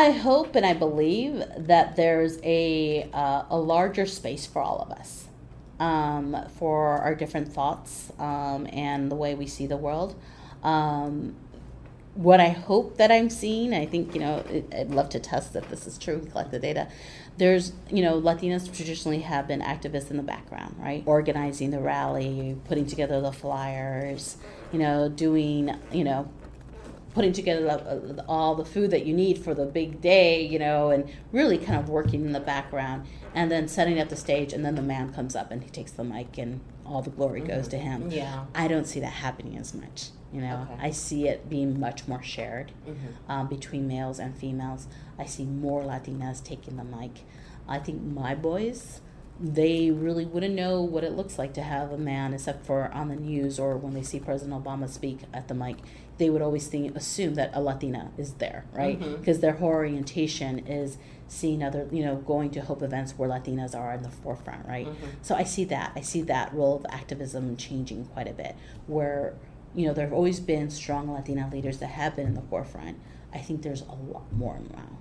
I hope and I believe that there's a uh, a larger space for all of us, um, for our different thoughts um, and the way we see the world. Um, what I hope that I'm seeing, I think you know, I'd love to test that this is true. we Collect the data. There's you know, Latinas traditionally have been activists in the background, right? Organizing the rally, putting together the flyers, you know, doing you know putting together all the food that you need for the big day, you know, and really kind of working in the background and then setting up the stage and then the man comes up and he takes the mic and all the glory goes Mm-hmm. to him. Yeah. I don't see that happening as much. You know, Okay. I see it being much more shared Mm-hmm. um, between males and females. I see more Latinas taking the mic. I think my boys, they really wouldn't know what it looks like to have a man, except for on the news or when they see President Obama speak at the mic. They would always think, assume that a Latina is there, right? Mhm. Because their whole orientation is seeing other, you know, going to hope events where Latinas are in the forefront, right? Mhm. So I see that. I see that role of activism changing quite a bit, where, you know, there have always been strong Latina leaders that have been in the forefront. I think there's a lot more now.